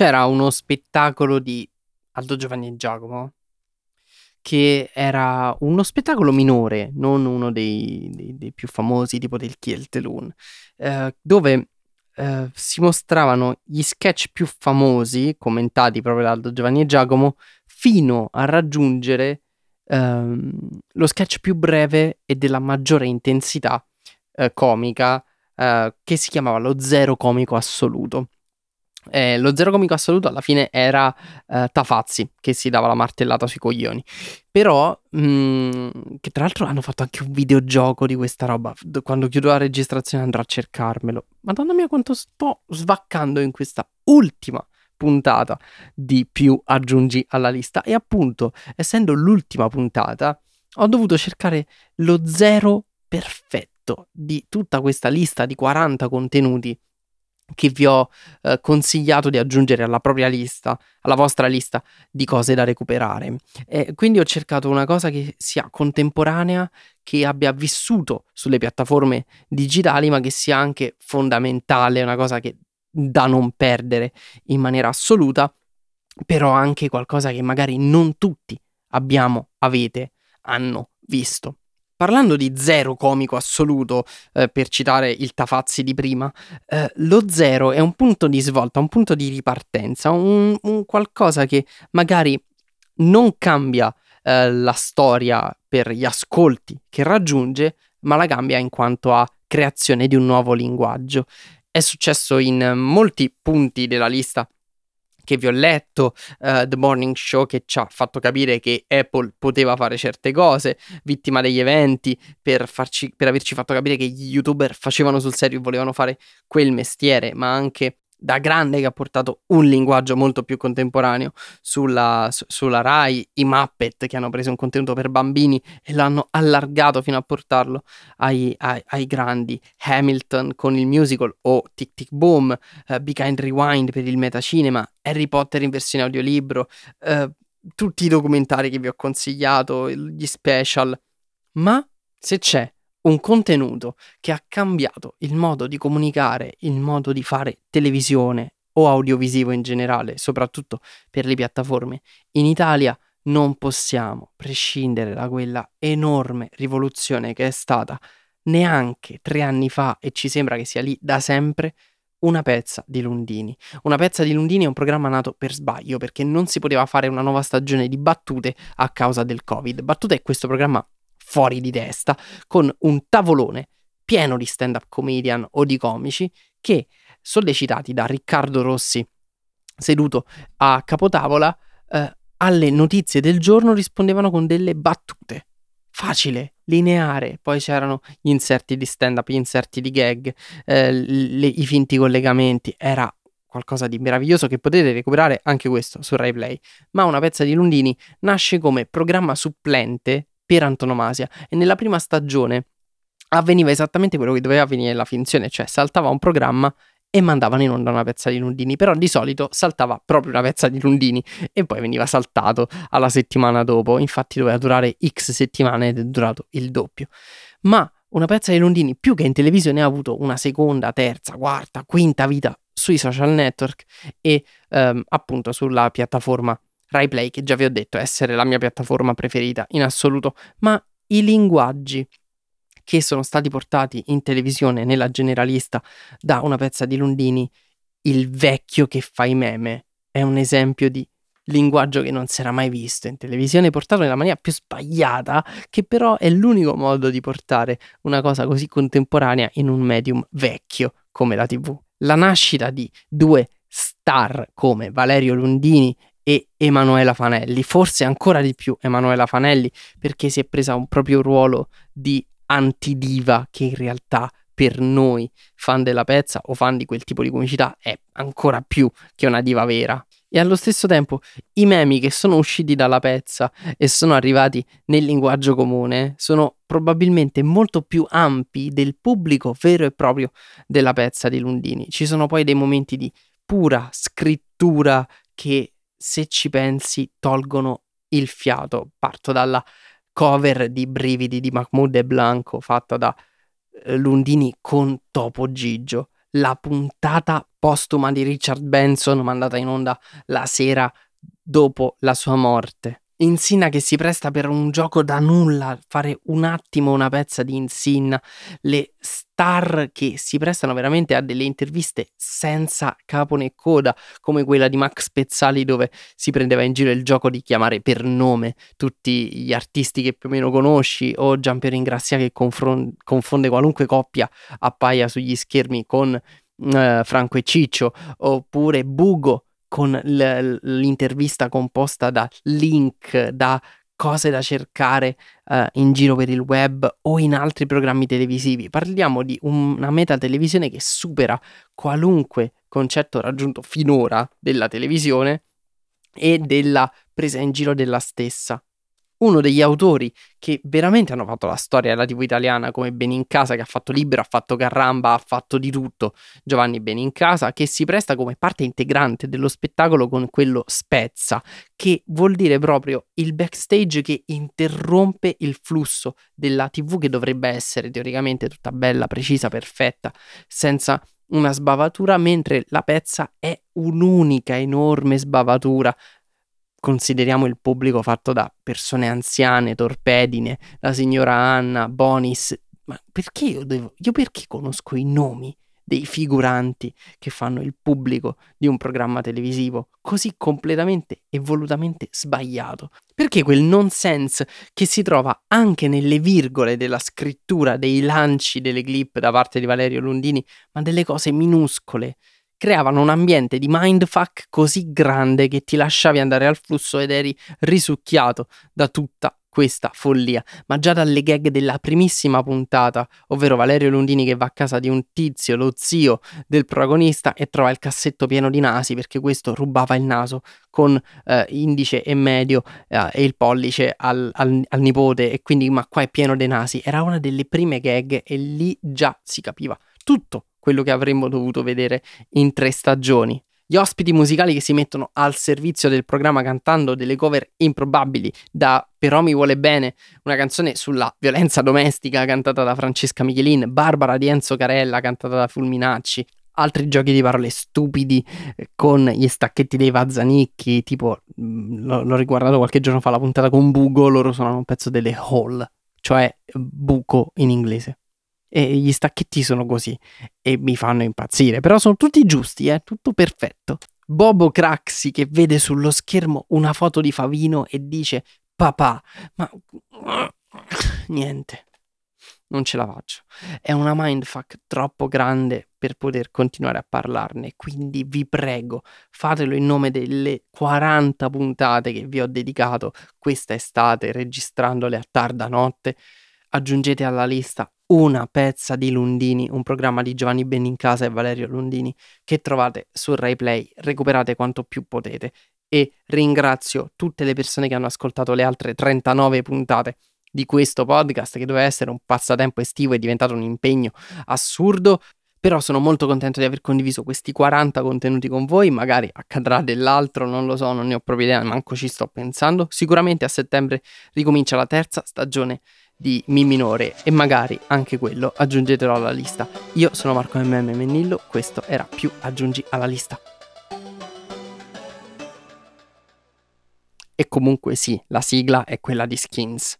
c'era uno spettacolo di Aldo Giovanni e Giacomo che era uno spettacolo minore, non uno dei, dei, dei più famosi, tipo del Kieltelun, eh, dove eh, si mostravano gli sketch più famosi, commentati proprio da Aldo Giovanni e Giacomo, fino a raggiungere ehm, lo sketch più breve e della maggiore intensità eh, comica, eh, che si chiamava lo zero comico assoluto. Eh, lo zero comico assoluto alla fine era eh, Tafazzi che si dava la martellata sui coglioni. Però, mh, mm, che tra l'altro hanno fatto anche un videogioco di questa roba. Quando chiudo la registrazione andrò a cercarmelo. Madonna mia, quanto sto svaccando in questa ultima puntata di più aggiungi alla lista. E appunto, essendo l'ultima puntata, ho dovuto cercare lo zero perfetto di tutta questa lista di 40 contenuti che vi ho eh, consigliato di aggiungere alla propria lista, alla vostra lista di cose da recuperare. E quindi ho cercato una cosa che sia contemporanea, che abbia vissuto sulle piattaforme digitali, ma che sia anche fondamentale, una cosa che da non perdere in maniera assoluta, però anche qualcosa che magari non tutti abbiamo, avete, hanno visto. Parlando di zero comico assoluto, eh, per citare il Tafazzi di prima, eh, lo zero è un punto di svolta, un punto di ripartenza, un, un qualcosa che magari non cambia eh, la storia per gli ascolti che raggiunge, ma la cambia in quanto a creazione di un nuovo linguaggio. È successo in molti punti della lista che vi ho letto, uh, The Morning Show che ci ha fatto capire che Apple poteva fare certe cose, vittima degli eventi, per, farci, per averci fatto capire che gli youtuber facevano sul serio e volevano fare quel mestiere, ma anche da grande che ha portato un linguaggio molto più contemporaneo sulla, su, sulla Rai, i Muppet che hanno preso un contenuto per bambini e l'hanno allargato fino a portarlo ai, ai, ai grandi, Hamilton con il musical o Tic Tic Boom, uh, Be Kind Rewind per il metacinema, Harry Potter in versione audiolibro, uh, tutti i documentari che vi ho consigliato, gli special, ma se c'è un contenuto che ha cambiato il modo di comunicare, il modo di fare televisione o audiovisivo in generale, soprattutto per le piattaforme, in Italia non possiamo prescindere da quella enorme rivoluzione che è stata neanche tre anni fa e ci sembra che sia lì da sempre una pezza di Lundini. Una pezza di Lundini è un programma nato per sbaglio perché non si poteva fare una nuova stagione di battute a causa del Covid. Battute è questo programma fuori di testa, con un tavolone pieno di stand-up comedian o di comici che, sollecitati da Riccardo Rossi seduto a capotavola, eh, alle notizie del giorno rispondevano con delle battute. Facile, lineare, poi c'erano gli inserti di stand-up, gli inserti di gag, eh, le, i finti collegamenti, era qualcosa di meraviglioso che potete recuperare anche questo su RaiPlay. Ma una pezza di Lundini nasce come programma supplente per antonomasia e nella prima stagione avveniva esattamente quello che doveva avvenire nella finzione, cioè saltava un programma e mandavano in onda una pezza di Lundini, però di solito saltava proprio una pezza di Lundini e poi veniva saltato alla settimana dopo, infatti doveva durare x settimane ed è durato il doppio. Ma una pezza di Lundini più che in televisione ha avuto una seconda, terza, quarta, quinta vita sui social network e ehm, appunto sulla piattaforma RaiPlay, che già vi ho detto essere la mia piattaforma preferita in assoluto, ma i linguaggi che sono stati portati in televisione nella generalista da una pezza di Lundini, il vecchio che fa i meme, è un esempio di linguaggio che non si era mai visto in televisione, portato nella maniera più sbagliata, che però è l'unico modo di portare una cosa così contemporanea in un medium vecchio come la TV. La nascita di due star come Valerio Lundini e Emanuela Fanelli, forse ancora di più Emanuela Fanelli, perché si è presa un proprio ruolo di antidiva che in realtà per noi fan della pezza o fan di quel tipo di comicità è ancora più che una diva vera. E allo stesso tempo i memi che sono usciti dalla pezza e sono arrivati nel linguaggio comune sono probabilmente molto più ampi del pubblico vero e proprio della pezza di Lundini. Ci sono poi dei momenti di pura scrittura che se ci pensi, tolgono il fiato. Parto dalla cover di Brividi di Mahmoud e Blanco fatta da eh, Lundini con Topo Gigio. la puntata postuma di Richard Benson mandata in onda la sera dopo la sua morte. Insinna che si presta per un gioco da nulla, fare un attimo una pezza di Insinna, le star che si prestano veramente a delle interviste senza capo né coda, come quella di Max Pezzali dove si prendeva in giro il gioco di chiamare per nome tutti gli artisti che più o meno conosci, o Giampiero Ingrazia che confron- confonde qualunque coppia appaia sugli schermi con uh, Franco e Ciccio, oppure Bugo con l'intervista composta da link, da cose da cercare uh, in giro per il web o in altri programmi televisivi. Parliamo di una meta televisione che supera qualunque concetto raggiunto finora della televisione e della presa in giro della stessa uno degli autori che veramente hanno fatto la storia della TV italiana come Benincasa che ha fatto Libero, ha fatto Carramba, ha fatto di tutto, Giovanni Benincasa che si presta come parte integrante dello spettacolo con quello spezza, che vuol dire proprio il backstage che interrompe il flusso della TV che dovrebbe essere teoricamente tutta bella, precisa, perfetta, senza una sbavatura, mentre la pezza è un'unica enorme sbavatura consideriamo il pubblico fatto da persone anziane, torpedine, la signora Anna, Bonis, ma perché io devo, io perché conosco i nomi dei figuranti che fanno il pubblico di un programma televisivo così completamente e volutamente sbagliato? Perché quel nonsense che si trova anche nelle virgole della scrittura dei lanci delle clip da parte di Valerio Lundini, ma delle cose minuscole, creavano un ambiente di mindfuck così grande che ti lasciavi andare al flusso ed eri risucchiato da tutta questa follia, ma già dalle gag della primissima puntata, ovvero Valerio Lundini che va a casa di un tizio, lo zio del protagonista, e trova il cassetto pieno di nasi perché questo rubava il naso con eh, indice e medio eh, e il pollice al, al, al nipote e quindi ma qua è pieno di nasi. Era una delle prime gag e lì già si capiva tutto quello che avremmo dovuto vedere in tre stagioni. Gli ospiti musicali che si mettono al servizio del programma cantando delle cover improbabili da Però mi vuole bene, una canzone sulla violenza domestica cantata da Francesca Michelin, Barbara di Enzo Carella cantata da Fulminacci, altri giochi di parole stupidi eh, con gli stacchetti dei Vazzanicchi, tipo mm, l'ho riguardato qualche giorno fa la puntata con Bugo, loro suonano un pezzo delle Hall, cioè buco in inglese e gli stacchetti sono così e mi fanno impazzire, però sono tutti giusti, è eh? tutto perfetto. Bobo Craxi che vede sullo schermo una foto di Favino e dice papà, ma niente, non ce la faccio. È una mindfuck troppo grande per poter continuare a parlarne, quindi vi prego, fatelo in nome delle 40 puntate che vi ho dedicato questa estate registrandole a tarda notte. Aggiungete alla lista una pezza di Lundini, un programma di Giovanni Benincasa e Valerio Lundini che trovate su Rai Play, recuperate quanto più potete e ringrazio tutte le persone che hanno ascoltato le altre 39 puntate di questo podcast che doveva essere un passatempo estivo è diventato un impegno assurdo. Però sono molto contento di aver condiviso questi 40 contenuti con voi, magari accadrà dell'altro, non lo so, non ne ho proprio idea, manco ci sto pensando. Sicuramente a settembre ricomincia la terza stagione di Mi minore e magari anche quello aggiungetelo alla lista. Io sono Marco MM Mennillo, questo era più aggiungi alla lista. E comunque sì, la sigla è quella di Skins.